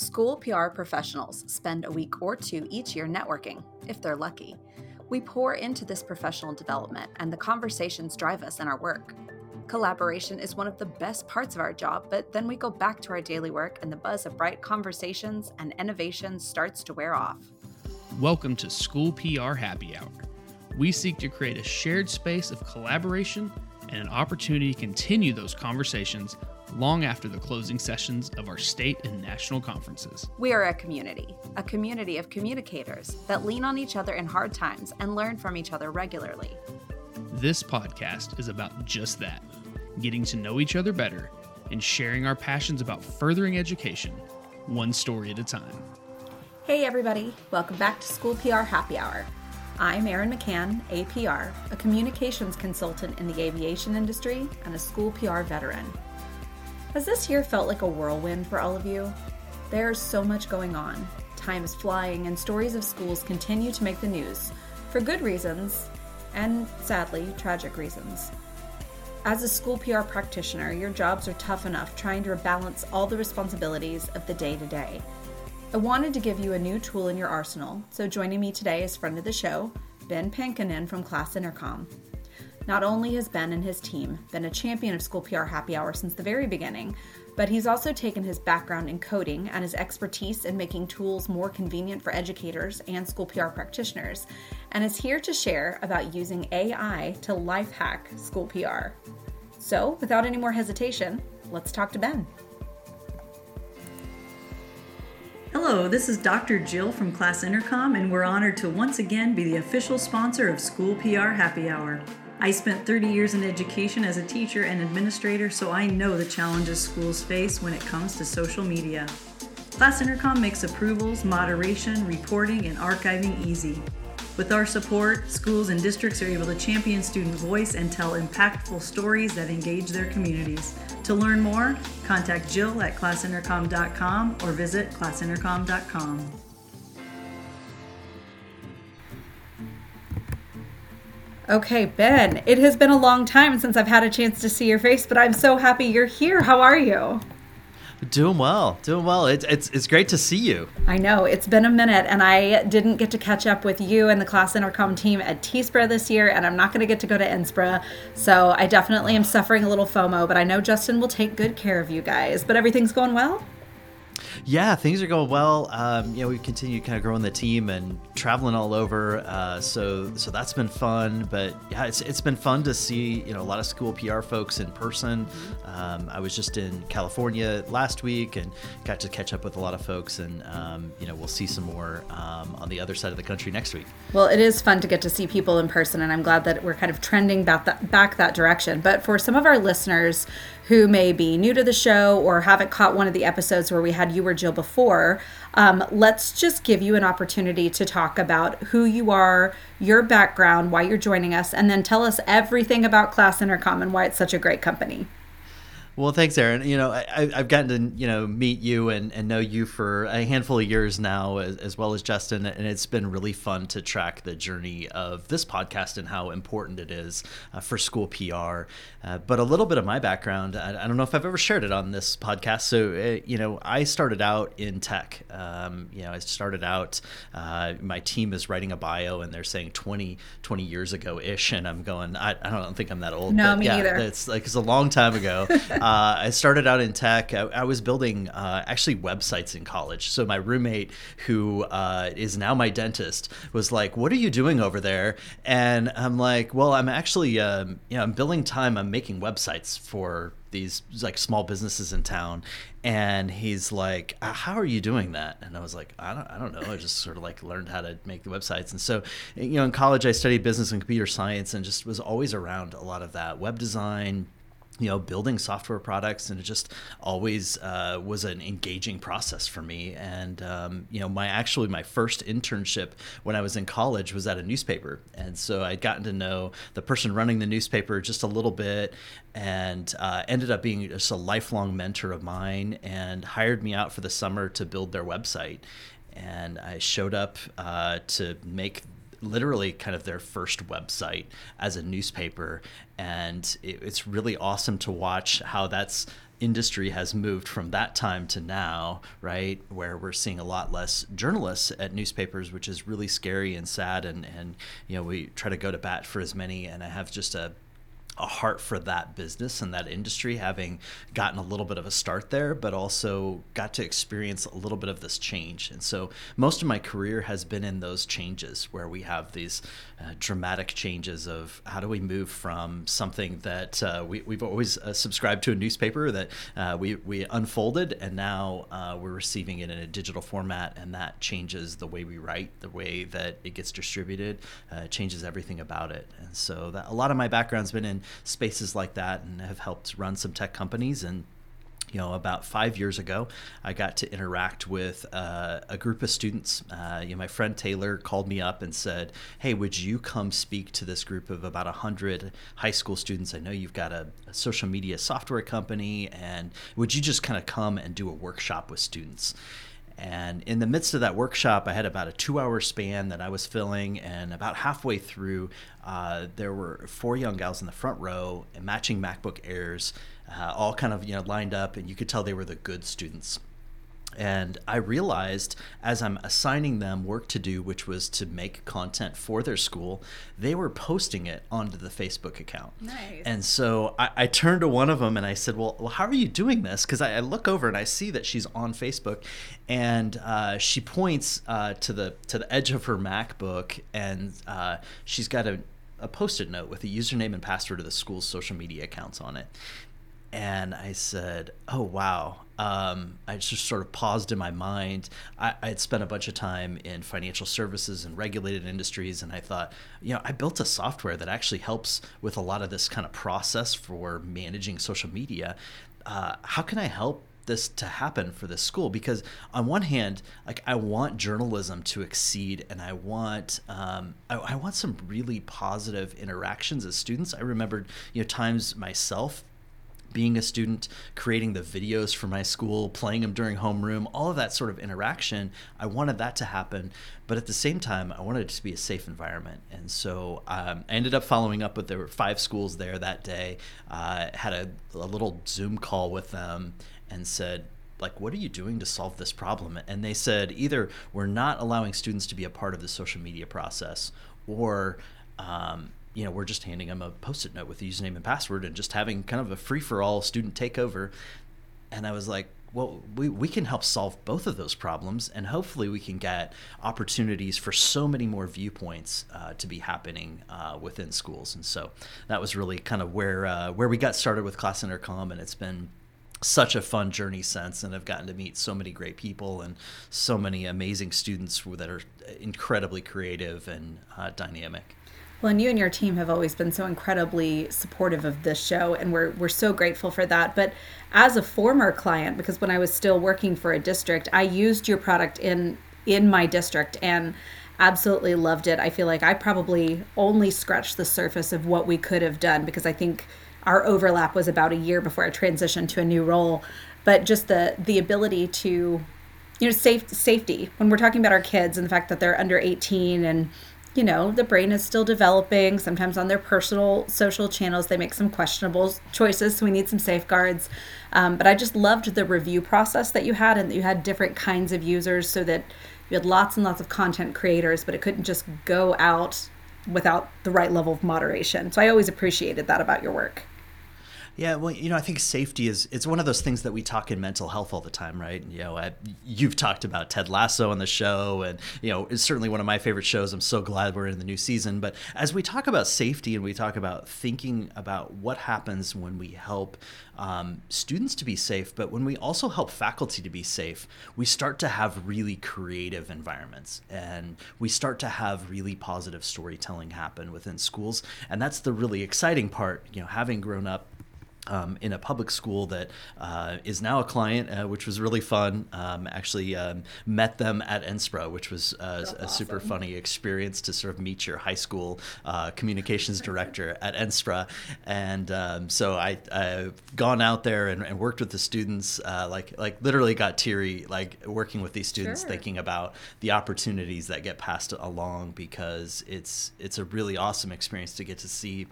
School PR professionals spend a week or two each year networking, if they're lucky. We pour into this professional development, and the conversations drive us in our work. Collaboration is one of the best parts of our job, but then we go back to our daily work, and the buzz of bright conversations and innovation starts to wear off. Welcome to School PR Happy Hour. We seek to create a shared space of collaboration and an opportunity to continue those conversations long after the closing sessions of our state and national conferences. We are a community, a community of communicators that lean on each other in hard times and learn from each other regularly. This podcast is about just that getting to know each other better and sharing our passions about furthering education, one story at a time. Hey, everybody, welcome back to School PR Happy Hour. I'm Erin McCann, APR, a communications consultant in the aviation industry and a school PR veteran. Has this year felt like a whirlwind for all of you? There's so much going on. Time is flying, and stories of schools continue to make the news for good reasons and, sadly, tragic reasons. As a school PR practitioner, your jobs are tough enough trying to balance all the responsibilities of the day to day. I wanted to give you a new tool in your arsenal, so joining me today is friend of the show, Ben Pankonin from Class Intercom. Not only has Ben and his team been a champion of School PR Happy Hour since the very beginning, but he's also taken his background in coding and his expertise in making tools more convenient for educators and school PR practitioners, and is here to share about using AI to life hack school PR. So, without any more hesitation, let's talk to Ben. Hello, this is Dr. Jill from Class Intercom, and we're honored to once again be the official sponsor of School PR Happy Hour. I spent 30 years in education as a teacher and administrator, so I know the challenges schools face when it comes to social media. Class Intercom makes approvals, moderation, reporting, and archiving easy. With our support, schools and districts are able to champion student voice and tell impactful stories that engage their communities. To learn more, contact Jill at classintercom.com or visit classintercom.com. Okay, Ben, it has been a long time since I've had a chance to see your face, but I'm so happy you're here. How are you? Doing well, doing well. It's, it's it's great to see you. I know it's been a minute, and I didn't get to catch up with you and the class intercom team at TSPRA this year, and I'm not going to get to go to NSPRA, so I definitely am suffering a little FOMO. But I know Justin will take good care of you guys. But everything's going well. Yeah, things are going well. Um, you know, we've continued kind of growing the team and traveling all over. Uh, so, so that's been fun. But yeah, it's, it's been fun to see you know a lot of school PR folks in person. Um, I was just in California last week and got to catch up with a lot of folks. And um, you know, we'll see some more um, on the other side of the country next week. Well, it is fun to get to see people in person, and I'm glad that we're kind of trending back that back that direction. But for some of our listeners who may be new to the show or haven't caught one of the episodes where we had you or Jill before, um, let's just give you an opportunity to talk about who you are, your background, why you're joining us, and then tell us everything about Class Intercom and why it's such a great company. Well, thanks, Erin. You know, I, have gotten to you know meet you and, and know you for a handful of years now, as, as, well as Justin, and it's been really fun to track the journey of this podcast and how important it is uh, for school PR. Uh, but a little bit of my background, I, I, don't know if I've ever shared it on this podcast. So, uh, you know, I started out in tech. Um, you know, I started out. Uh, my team is writing a bio, and they're saying 20, 20 years ago ish, and I'm going. I, I don't think I'm that old. No, me yeah, either. It's like it's a long time ago. Uh, I started out in tech. I, I was building uh, actually websites in college. So my roommate, who uh, is now my dentist, was like, "What are you doing over there?" And I'm like, "Well, I'm actually, um, you know, I'm billing time. I'm making websites for." these like small businesses in town and he's like uh, how are you doing that and i was like i don't, I don't know i just sort of like learned how to make the websites and so you know in college i studied business and computer science and just was always around a lot of that web design you know building software products and it just always uh, was an engaging process for me. And um, you know my actually my first internship when i was in college was at a newspaper. And so i'd gotten to know the person running the newspaper just a little bit and uh, ended up being just a lifelong mentor of mine and hired me out for the summer to build their website. And i showed up uh, to make literally kind of their first website as a newspaper and it, it's really awesome to watch how that's industry has moved from that time to now, right, where we're seeing a lot less journalists at newspapers, which is really scary and sad. And, and you know, we try to go to bat for as many. And I have just a a heart for that business and that industry, having gotten a little bit of a start there, but also got to experience a little bit of this change. And so most of my career has been in those changes where we have these uh, dramatic changes of how do we move from something that uh, we, we've always uh, subscribed to a newspaper that uh, we, we unfolded and now uh, we're receiving it in a digital format and that changes the way we write, the way that it gets distributed, uh, changes everything about it. And so that, a lot of my background's been in spaces like that and have helped run some tech companies and you know, about five years ago, I got to interact with uh, a group of students. Uh, you know, my friend Taylor called me up and said, "Hey, would you come speak to this group of about hundred high school students? I know you've got a, a social media software company, and would you just kind of come and do a workshop with students?" And in the midst of that workshop, I had about a two hour span that I was filling. And about halfway through, uh, there were four young gals in the front row, matching MacBook Airs, uh, all kind of you know lined up. And you could tell they were the good students. And I realized as I'm assigning them work to do, which was to make content for their school, they were posting it onto the Facebook account. Nice. And so I, I turned to one of them and I said, Well, well how are you doing this? Because I, I, look over and I see that she's on Facebook and uh, she points uh, to, the, to the edge of her MacBook and uh, she's got a, a post it note with the username and password of the school's social media accounts on it and I said, "Oh wow." Um, I just sort of paused in my mind. I, had spent a bunch of time in financial services and regulated industries, and I thought, you know, I built a software that actually helps with a lot of this kind of process for managing social media. Uh, how can I help this to happen for this school because on one hand like i want journalism to exceed and i want um, I, I, want some really positive interactions as students i remembered you know times myself being a student, creating the videos for my school, playing them during homeroom, all of that sort of interaction. I wanted that to happen, but at the same time, I wanted it to be a safe environment. And so um, I ended up following up with there were five schools there that day. Uh, had a, a little Zoom call with them and said, like what are you doing to solve this problem and they said either we're not allowing students to be a part of the social media process or um, you know, we're just handing them a post-it note with the username and password and just having kind of a free-for-all student takeover. And I was like, well, we, we can help solve both of those problems, and hopefully we can get opportunities for so many more viewpoints uh, to be happening uh, within schools. And so that was really kind of where uh, where we got started with Class Intercom, and it's been such a fun journey since and i've gotten to meet so many great people and so many amazing students that are incredibly creative and uh, dynamic. Well, and you and your team have always been so incredibly supportive of this show, and we're we're so grateful for that. But as a former client, because when I was still working for a district, I used your product in in my district and absolutely loved it. I feel like I probably only scratched the surface of what we could have done because I think our overlap was about a year before I transitioned to a new role. But just the the ability to, you know, safe safety when we're talking about our kids and the fact that they're under 18 and you know, the brain is still developing. Sometimes on their personal social channels, they make some questionable choices. So we need some safeguards. Um, but I just loved the review process that you had and that you had different kinds of users so that you had lots and lots of content creators, but it couldn't just go out without the right level of moderation. So I always appreciated that about your work. Yeah, well, you know, I think safety is it's one of those things that we talk in mental health all the time, right? You know, I, you've talked about Ted Lasso on the show, and you know, it's certainly one of my favorite shows. I'm so glad we're in the new season. But as we talk about safety and we talk about thinking about what happens when we help um, students to be safe, but when we also help faculty to be safe, we start to have really creative environments, and we start to have really positive storytelling happen within schools, and that's the really exciting part. You know, having grown up um, in a public school that uh, is now a client, uh, which was really fun. Um, actually, um, met them at NSPRA, which was uh, a super funny experience to sort of meet your high school uh, communications director at NSPRA. And um, so I, have gone out there and, and, worked with the students, uh, like like literally got teary, like working with these students, sure. thinking about the opportunities that get passed along because it's it's a really awesome experience to get to see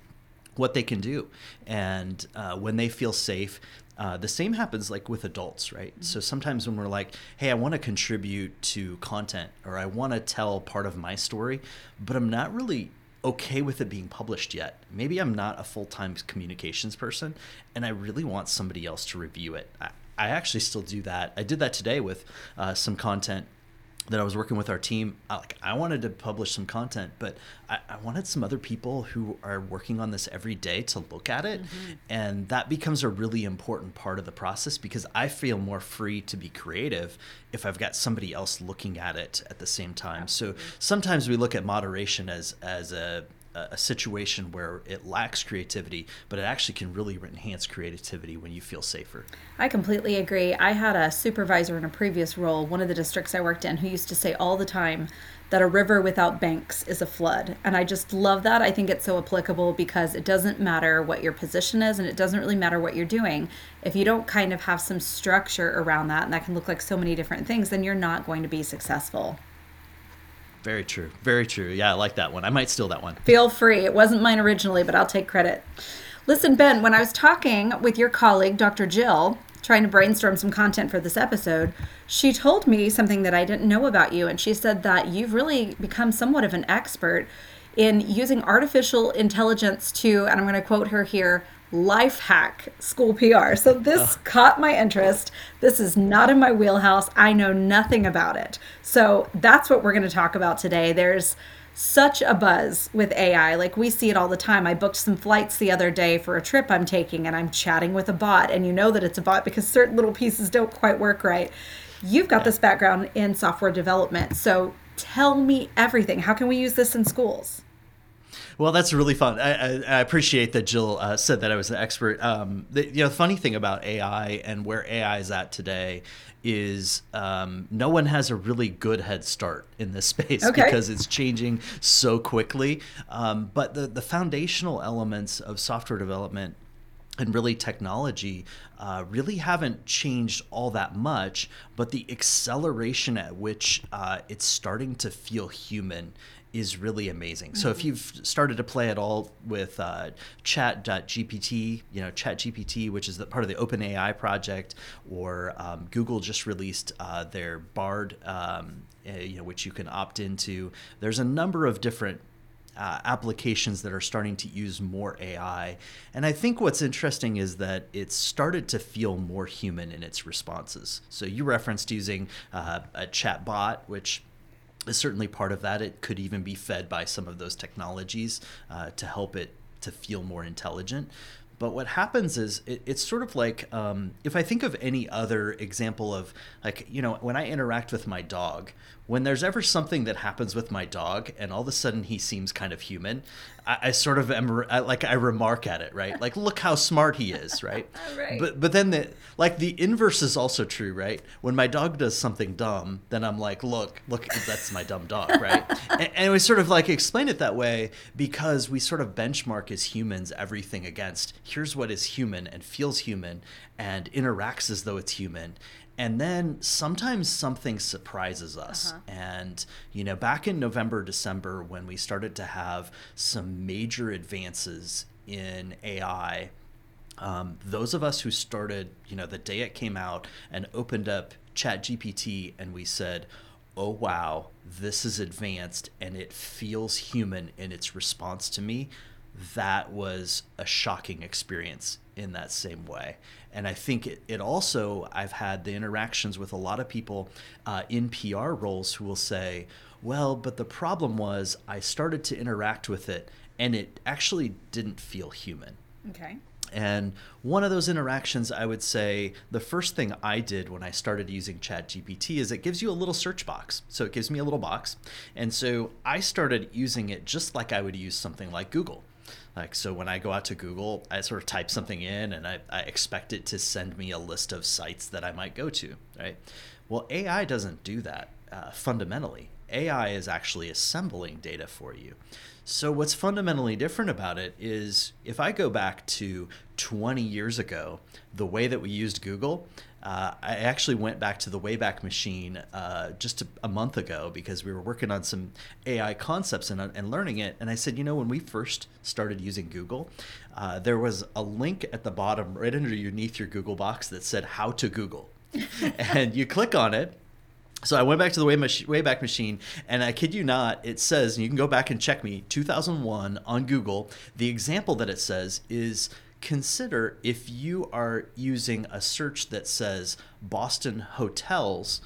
what they can do. And uh, when they feel safe, Uh, the same happens like with adults, right? Mm-hmm. So sometimes when we're like, hey, I want to contribute to content or I want to tell part of my story, but I'm not really okay with it being published yet. Maybe I'm not a full time communications person and I really want somebody else to review it. I, I actually still do that. I did that today with uh, some content that I was working with our team, I, like I wanted to publish some content, but I, I, wanted some other people who are working on this every day to look at it, mm-hmm. and that becomes a really important part of the process because I feel more free to be creative if I've got somebody else looking at it at the same time. Absolutely. So sometimes we look at moderation as as a a situation where it lacks creativity, but it actually can really enhance creativity when you feel safer. I completely agree. I had a supervisor in a previous role, one of the districts I worked in, who used to say all the time that a river without banks is a flood. And I just love that. I think it's so applicable because it doesn't matter what your position is and it doesn't really matter what you're doing. If you don't kind of have some structure around that, and that can look like so many different things, then you're not going to be successful. Very true. Very true. Yeah, I like that one. I might steal that one. Feel free. It wasn't mine originally, but I'll take credit. Listen, Ben, when I was talking with your colleague, Dr. Jill, trying to brainstorm some content for this episode, she told me something that I didn't know about you. And she said that you've really become somewhat of an expert in using artificial intelligence to, and I'm going to quote her here, life hack school PR. So this oh. caught my interest. This is not in my wheelhouse. I know nothing about it. So that's what we're going to talk about today. There's such a buzz with AI. Like we see it all the time. I booked some flights the other day for a trip I'm taking and I'm chatting with a bot and you know that it's a bot because certain little pieces don't quite work right. You've got this background in software development. So tell me everything. How can we use this in schools? Well, that's really fun. I, I, I appreciate that Jill uh, said that I was an expert. Um, the, you know, the funny thing about AI and where AI is at today is um, no one has a really good head start in this space okay. because it's changing so quickly. Um, but the, the foundational elements of software development and really technology uh, really haven't changed all that much, but the acceleration at which uh, it's starting to feel human is really amazing. So if mm-hmm. you've started to play at all with uh, ChatGPT, you know ChatGPT, which is the, part of the OpenAI project, or um, Google just released uh, their Bard, um, uh, you know, which you can opt into. There's a number of different uh, applications that are starting to use more AI. And I think what's interesting is that it's started to feel more human in its responses. So you referenced using uh, a chat bot, which is certainly part of that. It could even be fed by some of those technologies uh, to help it to feel more intelligent. But what happens is it, it's sort of like um, if I think of any other example of like you know when I interact with my dog, when there's ever something that happens with my dog and all of a sudden he seems kind of human, I, I sort of am I, like I remark at it, right? Like look how smart he is, right? right. But but then the like the inverse is also true, right? When my dog does something dumb, then I'm like, look, look, that's my dumb dog, right? and, and we sort of like explain it that way because we sort of benchmark as humans everything against here's what is human and feels human and interacts as though it's human and then sometimes something surprises us uh-huh. and you know back in november december when we started to have some major advances in ai um, those of us who started you know the day it came out and opened up chat gpt and we said oh wow this is advanced and it feels human in its response to me that was a shocking experience in that same way. And I think it, it also, I've had the interactions with a lot of people uh, in PR roles who will say, well, but the problem was I started to interact with it and it actually didn't feel human. Okay. And one of those interactions, I would say, the first thing I did when I started using ChatGPT is it gives you a little search box. So it gives me a little box. And so I started using it just like I would use something like Google. Like, so when I go out to Google, I sort of type something in and I, I expect it to send me a list of sites that I might go to, right? Well, AI doesn't do that uh, fundamentally. AI is actually assembling data for you. So, what's fundamentally different about it is if I go back to 20 years ago, the way that we used Google, uh, I actually went back to the Wayback Machine uh, just a, a, month ago because we were working on some AI concepts and, and learning it. And I said, you know, when we first started using Google, uh, there was a link at the bottom, right underneath your Google box, that said "How to Google," and you click on it, so I went back to the Wayback Machine, and I kid you not, it says, and you can go back and check me, 2001 on Google. The example that it says is consider if you are using a search that says Boston hotels,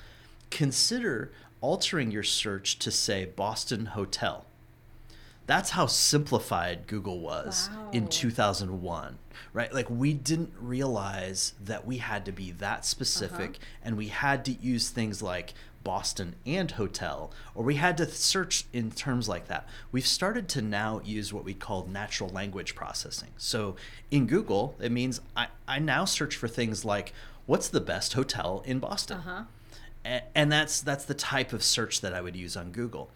consider altering your search to say Boston Hotel. That's how simplified Google was wow. in 2001, right? Like we didn't realize that we had to be that specific uh-huh. and we had to use things like Boston and hotel, or we had to search in terms like that. We've started to now use what we call natural language processing. So in Google, it means I, I now search for things like what's the best hotel in Boston? Uh-huh. and that's that's the type of search that I would use on Google.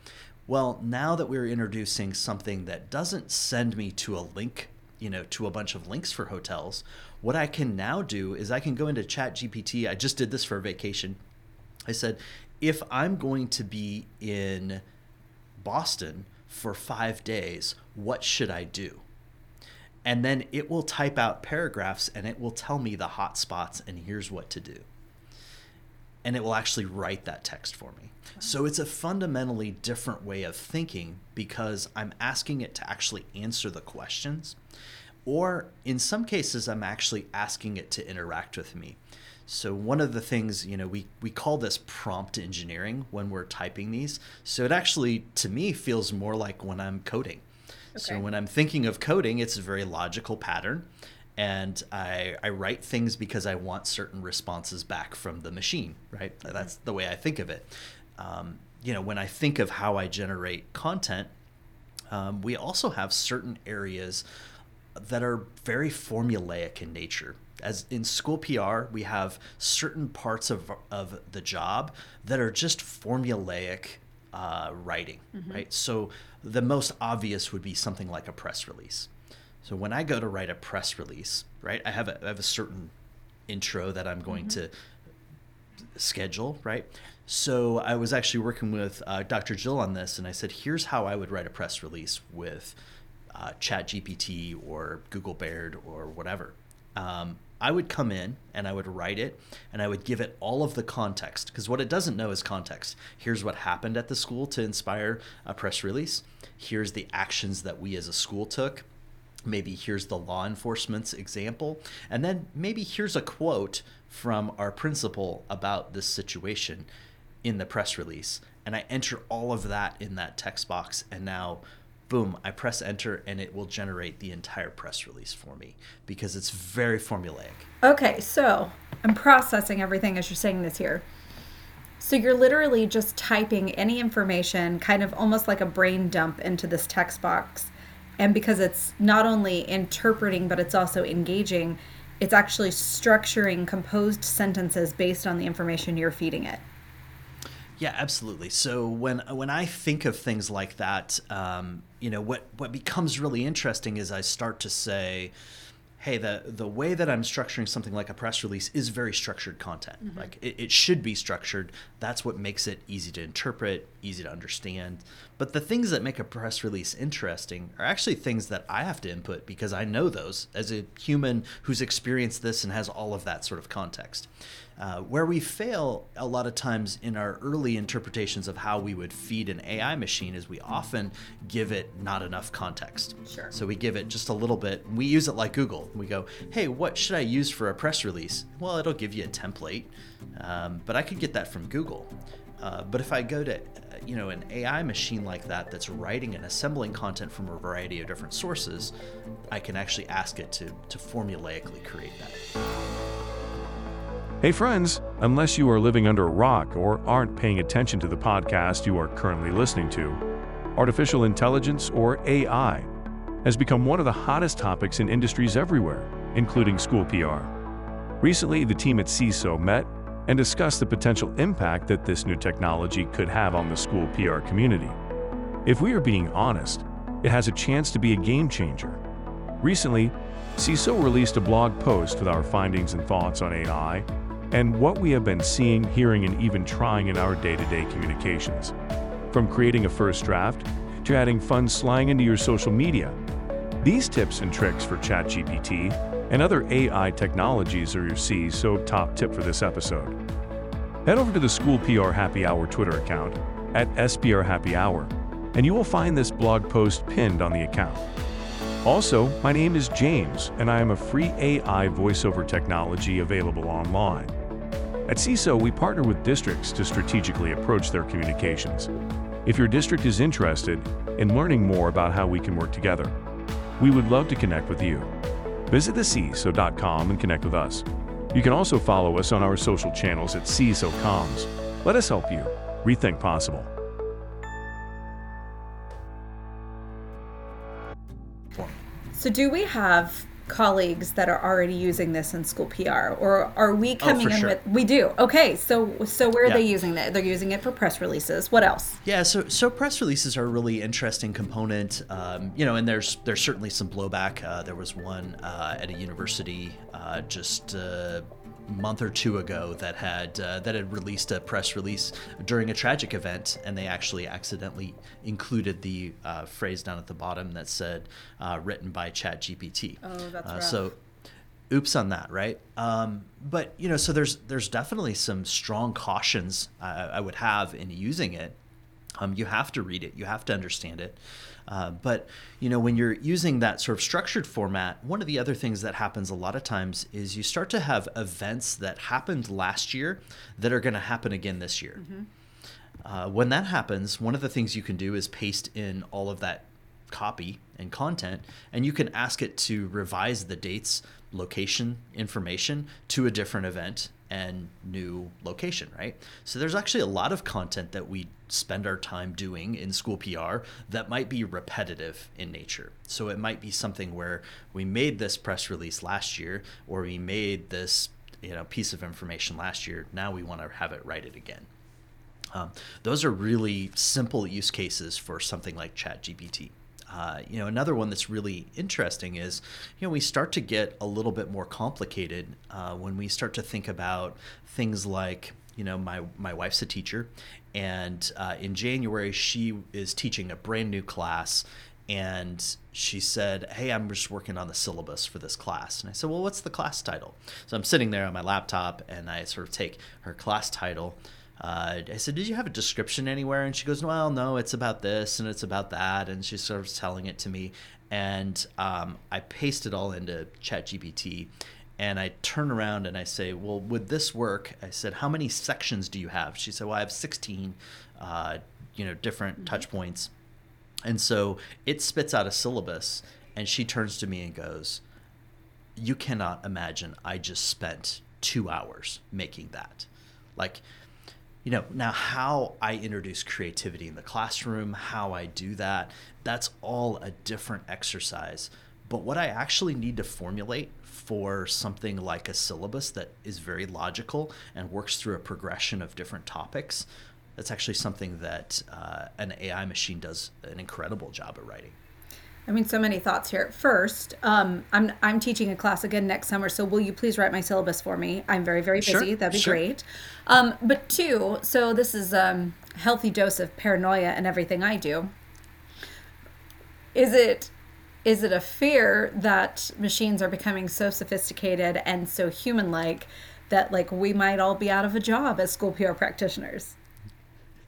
Well, now that we're introducing something that doesn't send me to a link, you know, to a bunch of links for hotels, what I can now do is I can go into ChatGPT. I just did this for a vacation. I said, if I'm going to be in Boston for five days, what should I do? And then it will type out paragraphs and it will tell me the hot spots and here's what to do. And it will actually write that text for me. So it's a fundamentally different way of thinking because I'm asking it to actually answer the questions. Or in some cases, I'm actually asking it to interact with me. So one of the things, you know, we, we call this prompt engineering when we're typing these. So it actually, to me, feels more like when I'm coding. Okay. So when I'm thinking of coding, it's a very logical pattern and I, I write things because I want certain responses back from the machine, right? Mm-hmm. That's the way I think of it um, you know, when I think of how I generate content, um, we also have certain areas that are very formulaic in nature. As in school PR, we have certain parts of, of the job that are just formulaic uh, writing, mm-hmm. right? So the most obvious would be something like a press release. So when I go to write a press release, right, I have a, I have a certain intro that I'm going mm-hmm. to schedule, right? So I was actually working with uh, Dr. Jill on this, and I said, here's how I would write a press release with uh, ChatGPT or Google Bard or whatever. Um, I would come in and I would write it and I would give it all of the context because what it doesn't know is context. Here's what happened at the school to inspire a press release. Here's the actions that we as a school took. Maybe here's the law enforcement's example. And then maybe here's a quote from our principal about this situation in the press release and I enter all of that in that text box and now boom, I press enter and it will generate the entire press release for me because it's very formulaic. Okay, so I'm processing everything as you're saying this here. So you're literally just typing any information, kind of almost like a brain dump into this text box. And because it's not only interpreting, but it's also engaging, it's actually structuring composed sentences based on the information you're feeding it. Yeah, absolutely. So when when I think of things like that, um, you know, what what becomes really interesting is I start to say, hey, the the way that I'm structuring something like a press release is very structured content. Mm-hmm. Like it, it should be structured. That's what makes it easy to interpret, easy to understand. But the things that make a press release interesting are actually things that I have to input because I know those as a human who's experienced this and has all of that sort of context. Uh, where we fail a lot of times in our early interpretations of how we would feed an AI machine is we often give it not enough context. Sure. So we give it just a little bit. We use it like Google. We go, hey, what should I use for a press release? Well, it'll give you a template, um, but I could get that from Google. Uh, but if I go to you know an AI machine like that that's writing and assembling content from a variety of different sources, I can actually ask it to to formulaically create that. Hey, friends, unless you are living under a rock or aren't paying attention to the podcast you are currently listening to, artificial intelligence, or AI, has become one of the hottest topics in industries everywhere, including school PR. Recently, the team at CISO met and discussed the potential impact that this new technology could have on the school PR community. If we are being honest, it has a chance to be a game changer. Recently, CISO released a blog post with our findings and thoughts on AI and what we have been seeing, hearing, and even trying in our day to day communications. From creating a first draft to adding fun slang into your social media. These tips and tricks for ChatGPT and other AI technologies are your CISO top tip for this episode. Head over to the School PR Happy Hour Twitter account at SPR Happy Hour, and you will find this blog post pinned on the account. Also, my name is James, and I am a free AI voiceover technology available online. At CISO, we partner with districts to strategically approach their communications. If your district is interested in learning more about how we can work together, we would love to connect with you. Visit theciso.com and connect with us. You can also follow us on our social channels at CISO Comms. Let us help you rethink possible. So, do we have colleagues that are already using this in school PR, or are we coming Oh, in sure. with? We do. Okay, so so where are Yeah. they using it? They're using it for press releases. What else? Yeah, so so press releases are a really interesting component, um, you know, and there's there's certainly some blowback. Uh, there was one uh, at a university uh, just a month or two ago that had uh, that had released a press release during a tragic event, and they actually accidentally included the uh, phrase down at the bottom that said uh, "written by ChatGPT." Oh, that's uh, rough. So oops on that right um, but you know so there's there's definitely some strong cautions I, I would have in using it um, you have to read it you have to understand it uh, but you know when you're using that sort of structured format one of the other things that happens a lot of times is you start to have events that happened last year that are going to happen again this year. Uh, when that happens, one of the things you can do is paste in all of that copy and content, and you can ask it to revise the dates, location information to a different event and new location, right? So there's actually a lot of content that we spend our time doing in school PR that might be repetitive in nature. So it might be something where we made this press release last year or we made this you know piece of information last year. Now we want to have it write it again. Um, those are really simple use cases for something like ChatGPT. Uh, you know, another one that's really interesting is, you know, we start to get a little bit more complicated uh, when we start to think about things like, you know, my my wife's a teacher, and uh, in January she is teaching a brand new class, and she said, "Hey, I'm just working on the syllabus for this class." And I said, "Well, what's the class title?" So I'm sitting there on my laptop, and I sort of take her class title. Uh, I said, "Did you have a description anywhere?" And she goes, "Well, no, it's about this and it's about that." And she sort of telling it to me, and um, I paste it all into ChatGPT, and I turn around and I say, "Well, would this work?" I said, "How many sections do you have?" She said, "Well, I have 16, uh, you know, different touch points." And so it spits out a syllabus, and she turns to me and goes, You cannot imagine I just spent two hours making that. Like, you know, now how I introduce creativity in the classroom, how I do that, that's all a different exercise. But what I actually need to formulate for something like a syllabus that is very logical and works through a progression of different topics, that's actually something that uh, an AI machine does an incredible job at writing. I mean, so many thoughts here. First, um, I'm I'm teaching a class again next summer, so will you please write my syllabus for me? I'm very very busy. Sure, That'd be sure. great. Um, but two, so this is um, a healthy dose of paranoia and everything I do. Is it is it a fear that machines are becoming so sophisticated and so human like that like we might all be out of a job as school PR practitioners?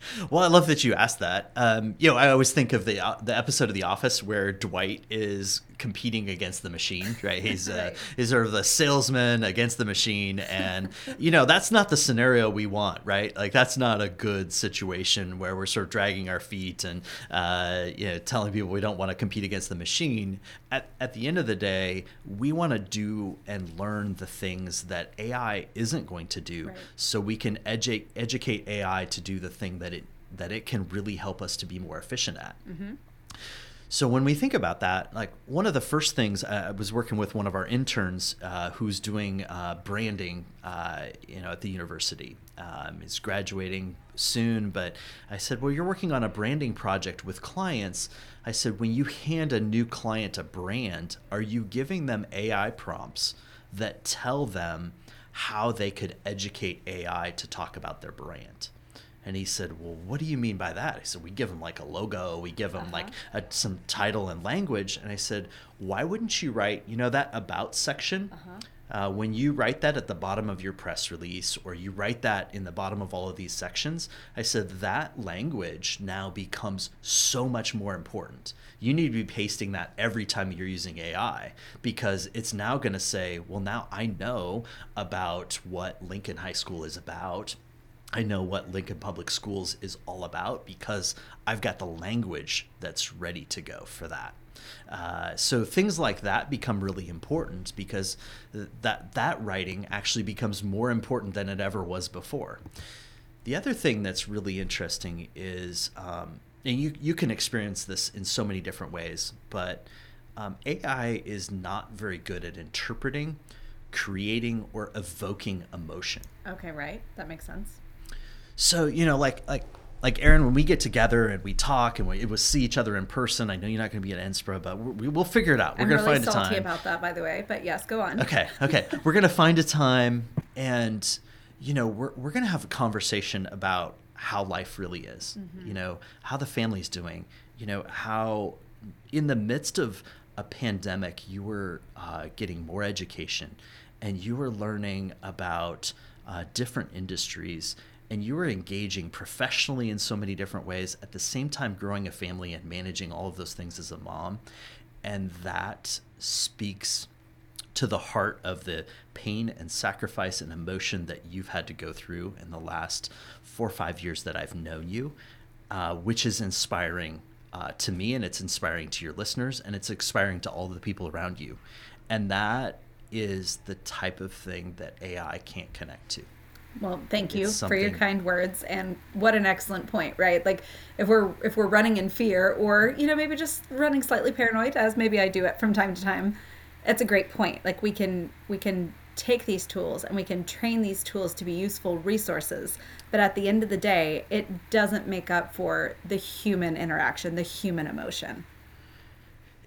Well, I love that you asked that. Um, you know, I always think of the uh, the episode of The Office where Dwight is competing against the machine, right? He's uh, he's sort of the salesman against the machine, and you know that's not the scenario we want, right? Like that's not a good situation where we're sort of dragging our feet and uh, you know telling people we don't want to compete against the machine. At at the end of the day, we want to do and learn the things that AI isn't going to do, Right. so we can edu- educate AI to do the thing that it that it can really help us to be more efficient at. So when we think about that, like one of the first things uh, I was working with one of our interns uh, who's doing uh, branding, uh, you know, at the university. Um, he's graduating soon, but I said, "Well, you're working on a branding project with clients." I said, "When you hand a new client a brand, are you giving them AI prompts that tell them how they could educate AI to talk about their brand?" And he said, "Well, what do you mean by that?" I said, "We give them like a logo, we give them uh-huh. like a, some title and language." And I said, "Why wouldn't you write, you know, that about section?" Uh-huh. Uh, when you write that at the bottom of your press release or you write that in the bottom of all of these sections, I said that language now becomes so much more important. You need to be pasting that every time you're using AI because it's now going to say, well, now I know about what Lincoln High School is about I know what Lincoln Public Schools is all about because I've got the language that's ready to go for that. Uh, so things like that become really important because that that writing actually becomes more important than it ever was before. The other thing that's really interesting is, um, and you you can experience this in so many different ways, but um, AI is not very good at interpreting, creating, or evoking emotion. Okay, right, that makes sense so you know like like like Erin, when we get together and we talk and we, we see each other in person, I know you're not going to be at NSPRA, but we, will figure it out. We're going to really find a time. salty about that, by the way. But yes, go on. Okay, okay. we're going to find a time, and you know, we're we're going to have a conversation about how life really is. Mm-hmm. You know, how the family's doing. You know, how in the midst of a pandemic, you were uh, getting more education, and you were learning about uh, different industries and you are engaging professionally in so many different ways at the same time growing a family and managing all of those things as a mom and that speaks to the heart of the pain and sacrifice and emotion that you've had to go through in the last four or five years that I've known you, uh, which is inspiring uh, to me and it's inspiring to your listeners and it's inspiring to all the people around you. And that is the type of thing that AI can't connect to. Well, thank you for your kind words and what an excellent point, right? Like if we're if we're running in fear or, you know, maybe just running slightly paranoid as maybe I do it from time to time, it's a great point. Like we can we can take these tools and we can train these tools to be useful resources, but at the end of the day, it doesn't make up for the human interaction, the human emotion.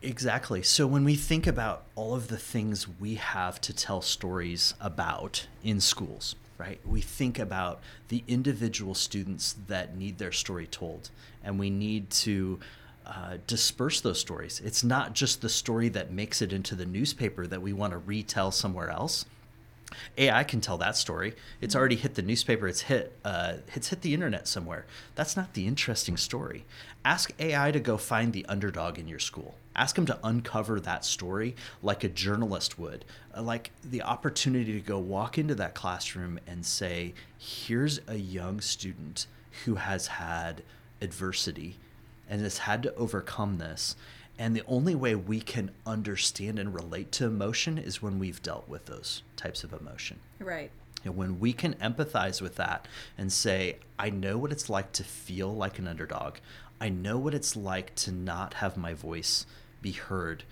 Exactly. So when we think about all of the things we have to tell stories about in schools, right? We think about the individual students that need their story told, and we need to uh, disperse those stories. It's not just the story that makes it into the newspaper that we want to retell somewhere else. AI can tell that story. It's already hit the newspaper. It's hit. Uh, it's hit the internet somewhere. That's not the interesting story. Ask AI to go find the underdog in your school. Ask him to uncover that story like a journalist would, uh, like the opportunity to go walk into that classroom and say, "Here's a young student who has had adversity and has had to overcome this." And the only way we can understand and relate to emotion is when we've dealt with those types of emotion. Right. And when we can empathize with that and say, I know what it's like to feel like an underdog. I know what it's like to not have my voice be heard.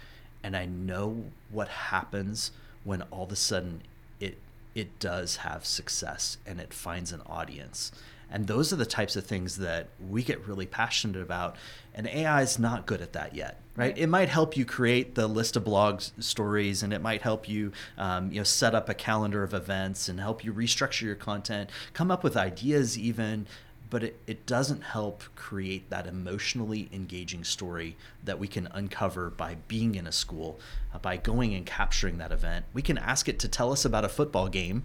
And I know what happens when all of a sudden it it does have success and it finds an audience. And those are the types of things that we get really passionate about. And AI is not good at that yet, right? It might help you create the list of blog stories, and it might help you, um, you know, set up a calendar of events and help you restructure your content, come up with ideas, even. But it, it doesn't help create that emotionally engaging story that we can uncover by being in a school, uh, by going and capturing that event. We can ask it to tell us about a football game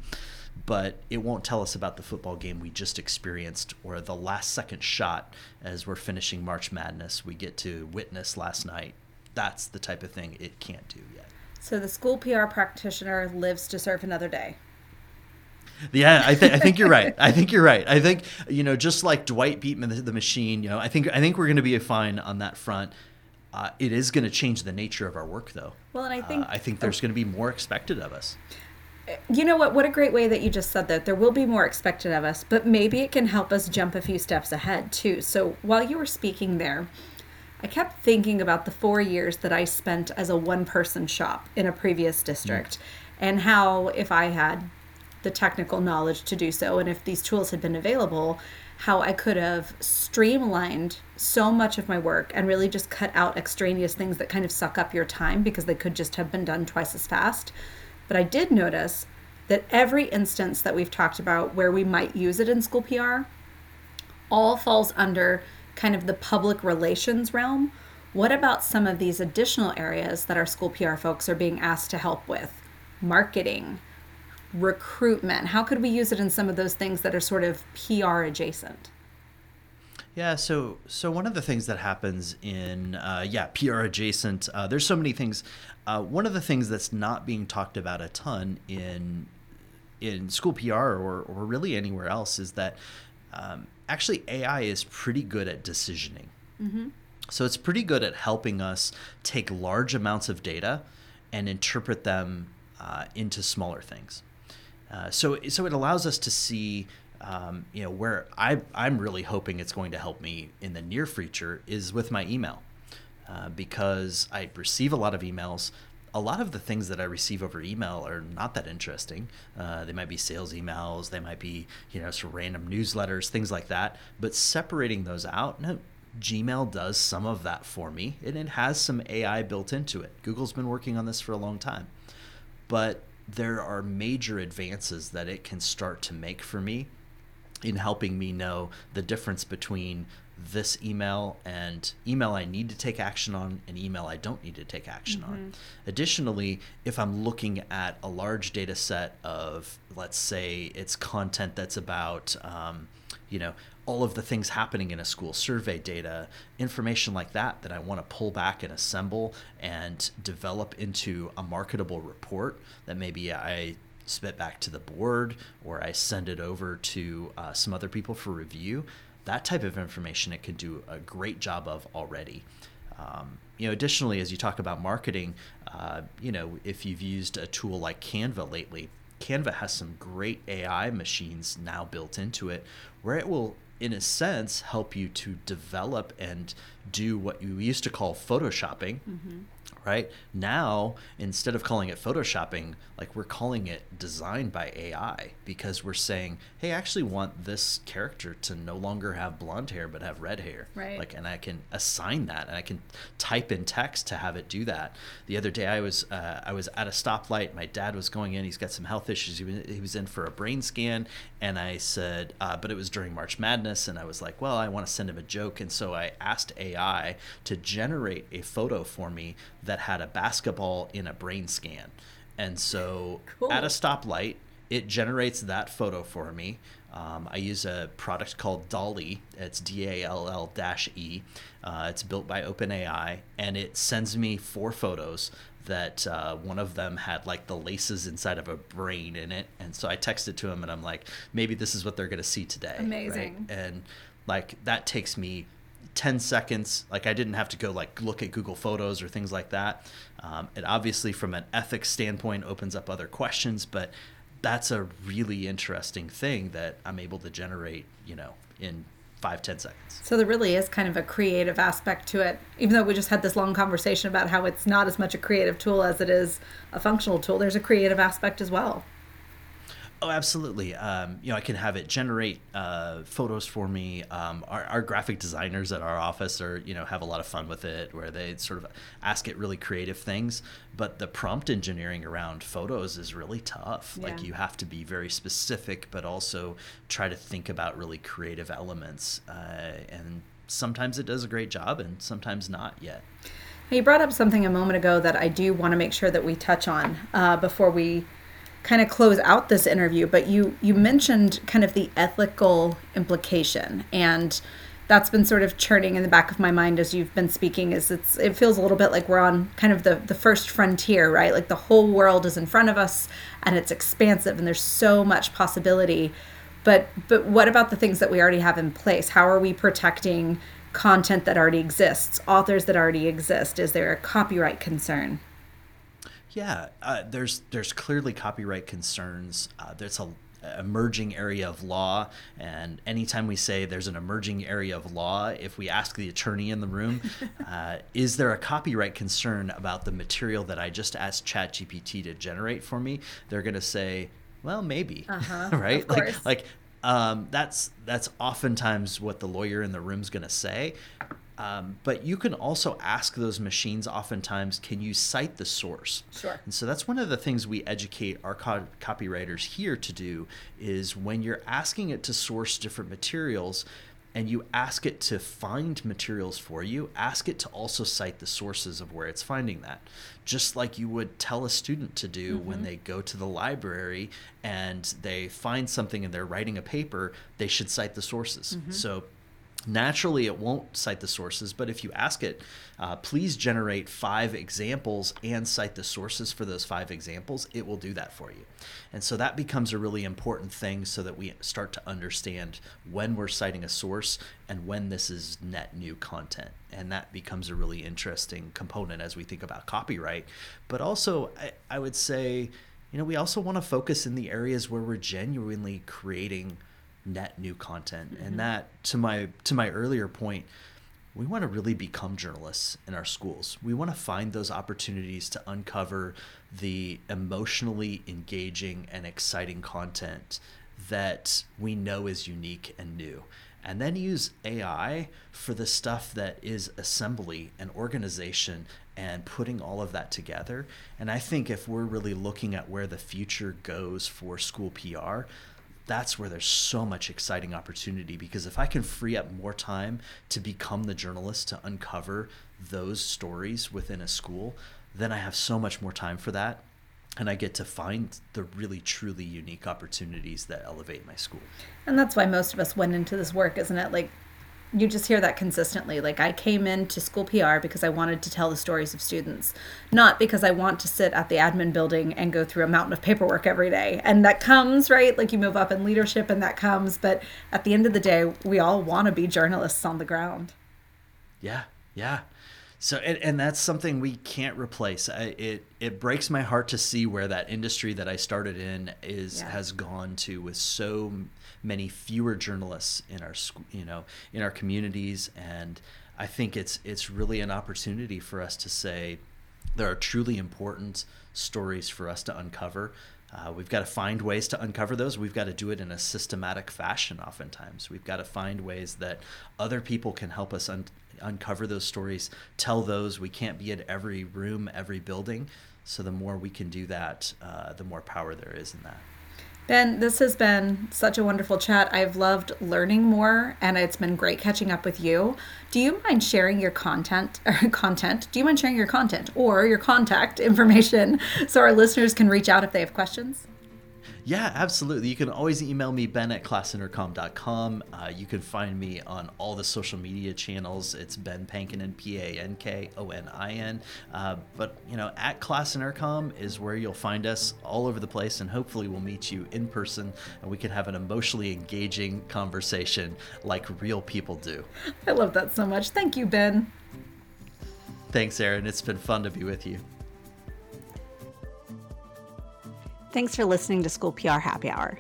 but it won't tell us about the football game we just experienced or the last second shot as we're finishing March Madness we get to witness last night. That's the type of thing it can't do yet. So the school PR practitioner lives to serve another day. Yeah, I think I think you're right. I think you're right. I think you know, just like Dwight beat the, the machine. You know, I think I think we're going to be fine on that front. Uh, it is going to change the nature of our work, though. Well, and I think uh, I think there's going to be more expected of us you know what what a great way that you just said that there will be more expected of us but maybe it can help us jump a few steps ahead too so while you were speaking there I kept thinking about the four years that I spent as a one person shop in a previous district and how if I had the technical knowledge to do so and if these tools had been available, how I could have streamlined so much of my work and really just cut out extraneous things that kind of suck up your time because they could just have been done twice as fast. But I did notice that every instance that we've talked about where we might use it in school PR all falls under kind of the public relations realm. What about some of these additional areas that our school PR folks are being asked to help with? Marketing, recruitment. How could we use it in some of those things that are sort of PR adjacent? Yeah, so so one of the things that happens in uh, yeah PR adjacent, uh, there's so many things. Uh, one of the things that's not being talked about a ton in in school PR or or really anywhere else is that um, actually AI is pretty good at decisioning. Mm-hmm. So it's pretty good at helping us take large amounts of data and interpret them uh, into smaller things. Uh, so so it allows us to see. Um, you know where I, I'm really hoping it's going to help me in the near future is with my email uh, because I receive a lot of emails a lot of the things that I receive over email are not that interesting. Uh, they might be sales emails, they might be you know of random newsletters, things like that. But separating those out, no, Gmail does some of that for me, and it has some AI built into it. Google's been working on this for a long time, but there are major advances that it can start to make for me in helping me know the difference between this email and email I need to take action on and email I don't need to take action mm-hmm. on. Additionally, if I'm looking at a large data set of, let's say, it's content that's about, um, you know, all of the things happening in a school, survey data, information like that, that I want to pull back and assemble and develop into a marketable report that maybe I spit back to the board or I send it over to uh, some other people for review that type of information it can do a great job of already. Um, you know, additionally, as you talk about marketing, uh, you know, if you've used a tool like Canva lately, Canva has some great AI machines now built into it where it will, in a sense, help you to develop and do what you used to call photoshopping. Mm-hmm right? Now, instead of calling it photoshopping, like we're calling it designed by AI because we're saying, hey, I actually want this character to no longer have blonde hair but have red hair. Right. Like, and I can assign that and I can type in text to have it do that. The other day I was uh, I was at a stoplight. My dad was going in. He's got some health issues. He was, he was in for a brain scan, and I said, uh, but it was during March Madness, and I was like, well, I want to send him a joke, and so I asked AI to generate a photo for me that had a basketball in a brain scan. And so cool. at a stoplight, it generates that photo for me. Um, I use a product called DALL-E. It's D A L L. E. Uh, it's built by OpenAI, and it sends me four photos. That uh, one of them had like the laces inside of a brain in it, and so I texted to him, and I'm like, maybe this is what they're going to see today. Amazing. Right? And like that takes me 10 seconds like i didn't have to go like look at google photos or things like that um, it obviously from an ethics standpoint opens up other questions but that's a really interesting thing that i'm able to generate you know in five ten seconds. So there really is kind of a creative aspect to it even though we just had this long conversation about how it's not as much a creative tool as it is a functional tool there's a creative aspect as well Oh, absolutely. Um, you know, I can have it generate uh, photos for me. Um, our, our, graphic designers at our office are, you know, have a lot of fun with it, where they sort of ask it really creative things. But the prompt engineering around photos is really tough. Yeah. Like you have to be very specific, but also try to think about really creative elements. Uh, and sometimes it does a great job, and sometimes not yet. You brought up something a moment ago that I do want to make sure that we touch on uh, before we kind of close out this interview, but you you mentioned kind of the ethical implication and that's been sort of churning in the back of my mind as you've been speaking is it's it feels a little bit like we're on kind of the the first frontier right? Like the whole world is in front of us and it's expansive and there's so much possibility. But but what about the things that we already have in place? How are we protecting content that already exists authors that already exist? Is there a copyright concern yeah, uh, there's there's clearly copyright concerns. Uh, there's a emerging area of law. And anytime we say there's an emerging area of law, if we ask the attorney in the room, uh, is there a copyright concern about the material that I just asked ChatGPT to generate for me? They're going to say, well, maybe, Uh-huh, right? Like, course. like um, that's that's oftentimes what the lawyer in the room's going to say. Um, but you can also ask those machines oftentimes, can you cite the source? Sure. And so that's one of the things we educate our co- copywriters here to do is when you're asking it to source different materials and you ask it to find materials for you, ask it to also cite the sources of where it's finding that. Just like you would tell a student to do when they go to the library and they find something and they're writing a paper, they should cite the sources. So Naturally, it won't cite the sources, but if you ask it, uh, please generate five examples and cite the sources for those five examples, it will do that for you. And so that becomes a really important thing so that we start to understand when we're citing a source and when this is net new content. And that becomes a really interesting component as we think about copyright. But also, I, I would say, you know, we also want to focus in the areas where we're genuinely creating net new content. And mm-hmm. that to my to my earlier point we want to really become journalists in our schools. We want to find those opportunities to uncover the emotionally engaging and exciting content that we know is unique and new. And then use ai for the stuff that is assembly and organization and putting all of that together. And i think if we're really looking at where the future goes for school pr that's where there's so much exciting opportunity because if I can free up more time to become the journalist to uncover those stories within a school, then I have so much more time for that. And I get to find the really truly unique opportunities that elevate my school. And that's why most of us went into this work, isn't it? Like, you just hear that consistently. Like, I came into school PR because I wanted to tell the stories of students, not because I want to sit at the admin building and go through a mountain of paperwork every day. And that comes, right? Like, you move up in leadership and that comes. But at the end of the day, we all want to be journalists on the ground. Yeah, yeah. So and, and that's something we can't replace. I, it it breaks my heart to see where that industry that I started in is Yeah. has gone to with so many fewer journalists in our you know, in our communities and I think it's it's really an opportunity for us to say there are truly important stories for us to uncover. Uh, we've got to find ways to uncover those. We've got to do it in a systematic fashion, oftentimes. We've got to find ways that other people can help us un- uncover those stories, tell those. We can't be at every room, every building. So the more we can do that, uh, the more power there is in that. Ben, this has been such a wonderful chat. I've loved learning more and it's been great catching up with you. Do you mind sharing your content or content? Do you mind sharing your content or your contact information so our listeners can reach out if they have questions? Yeah, absolutely. You can always email me, ben at classintercom.com. Uh, you can find me on all the social media channels. It's Ben Pankonin, P A N K O N I N. Uh, but, you know, at classintercom is where you'll find us all over the place, and hopefully we'll meet you in person and we can have an emotionally engaging conversation like real people do. I love that so much. Thank you, Ben. Thanks, Erin. It's been fun to be with you. Thanks for listening to School PR Happy Hour.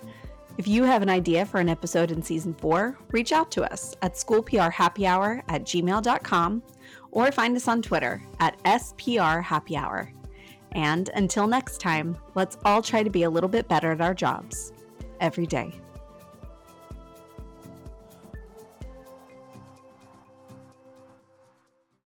If you have an idea for an episode in season four, reach out to us at schoolprhappyhour at gmail.com or find us on Twitter at SPR Happy Hour. And until next time, let's all try to be a little bit better at our jobs every day.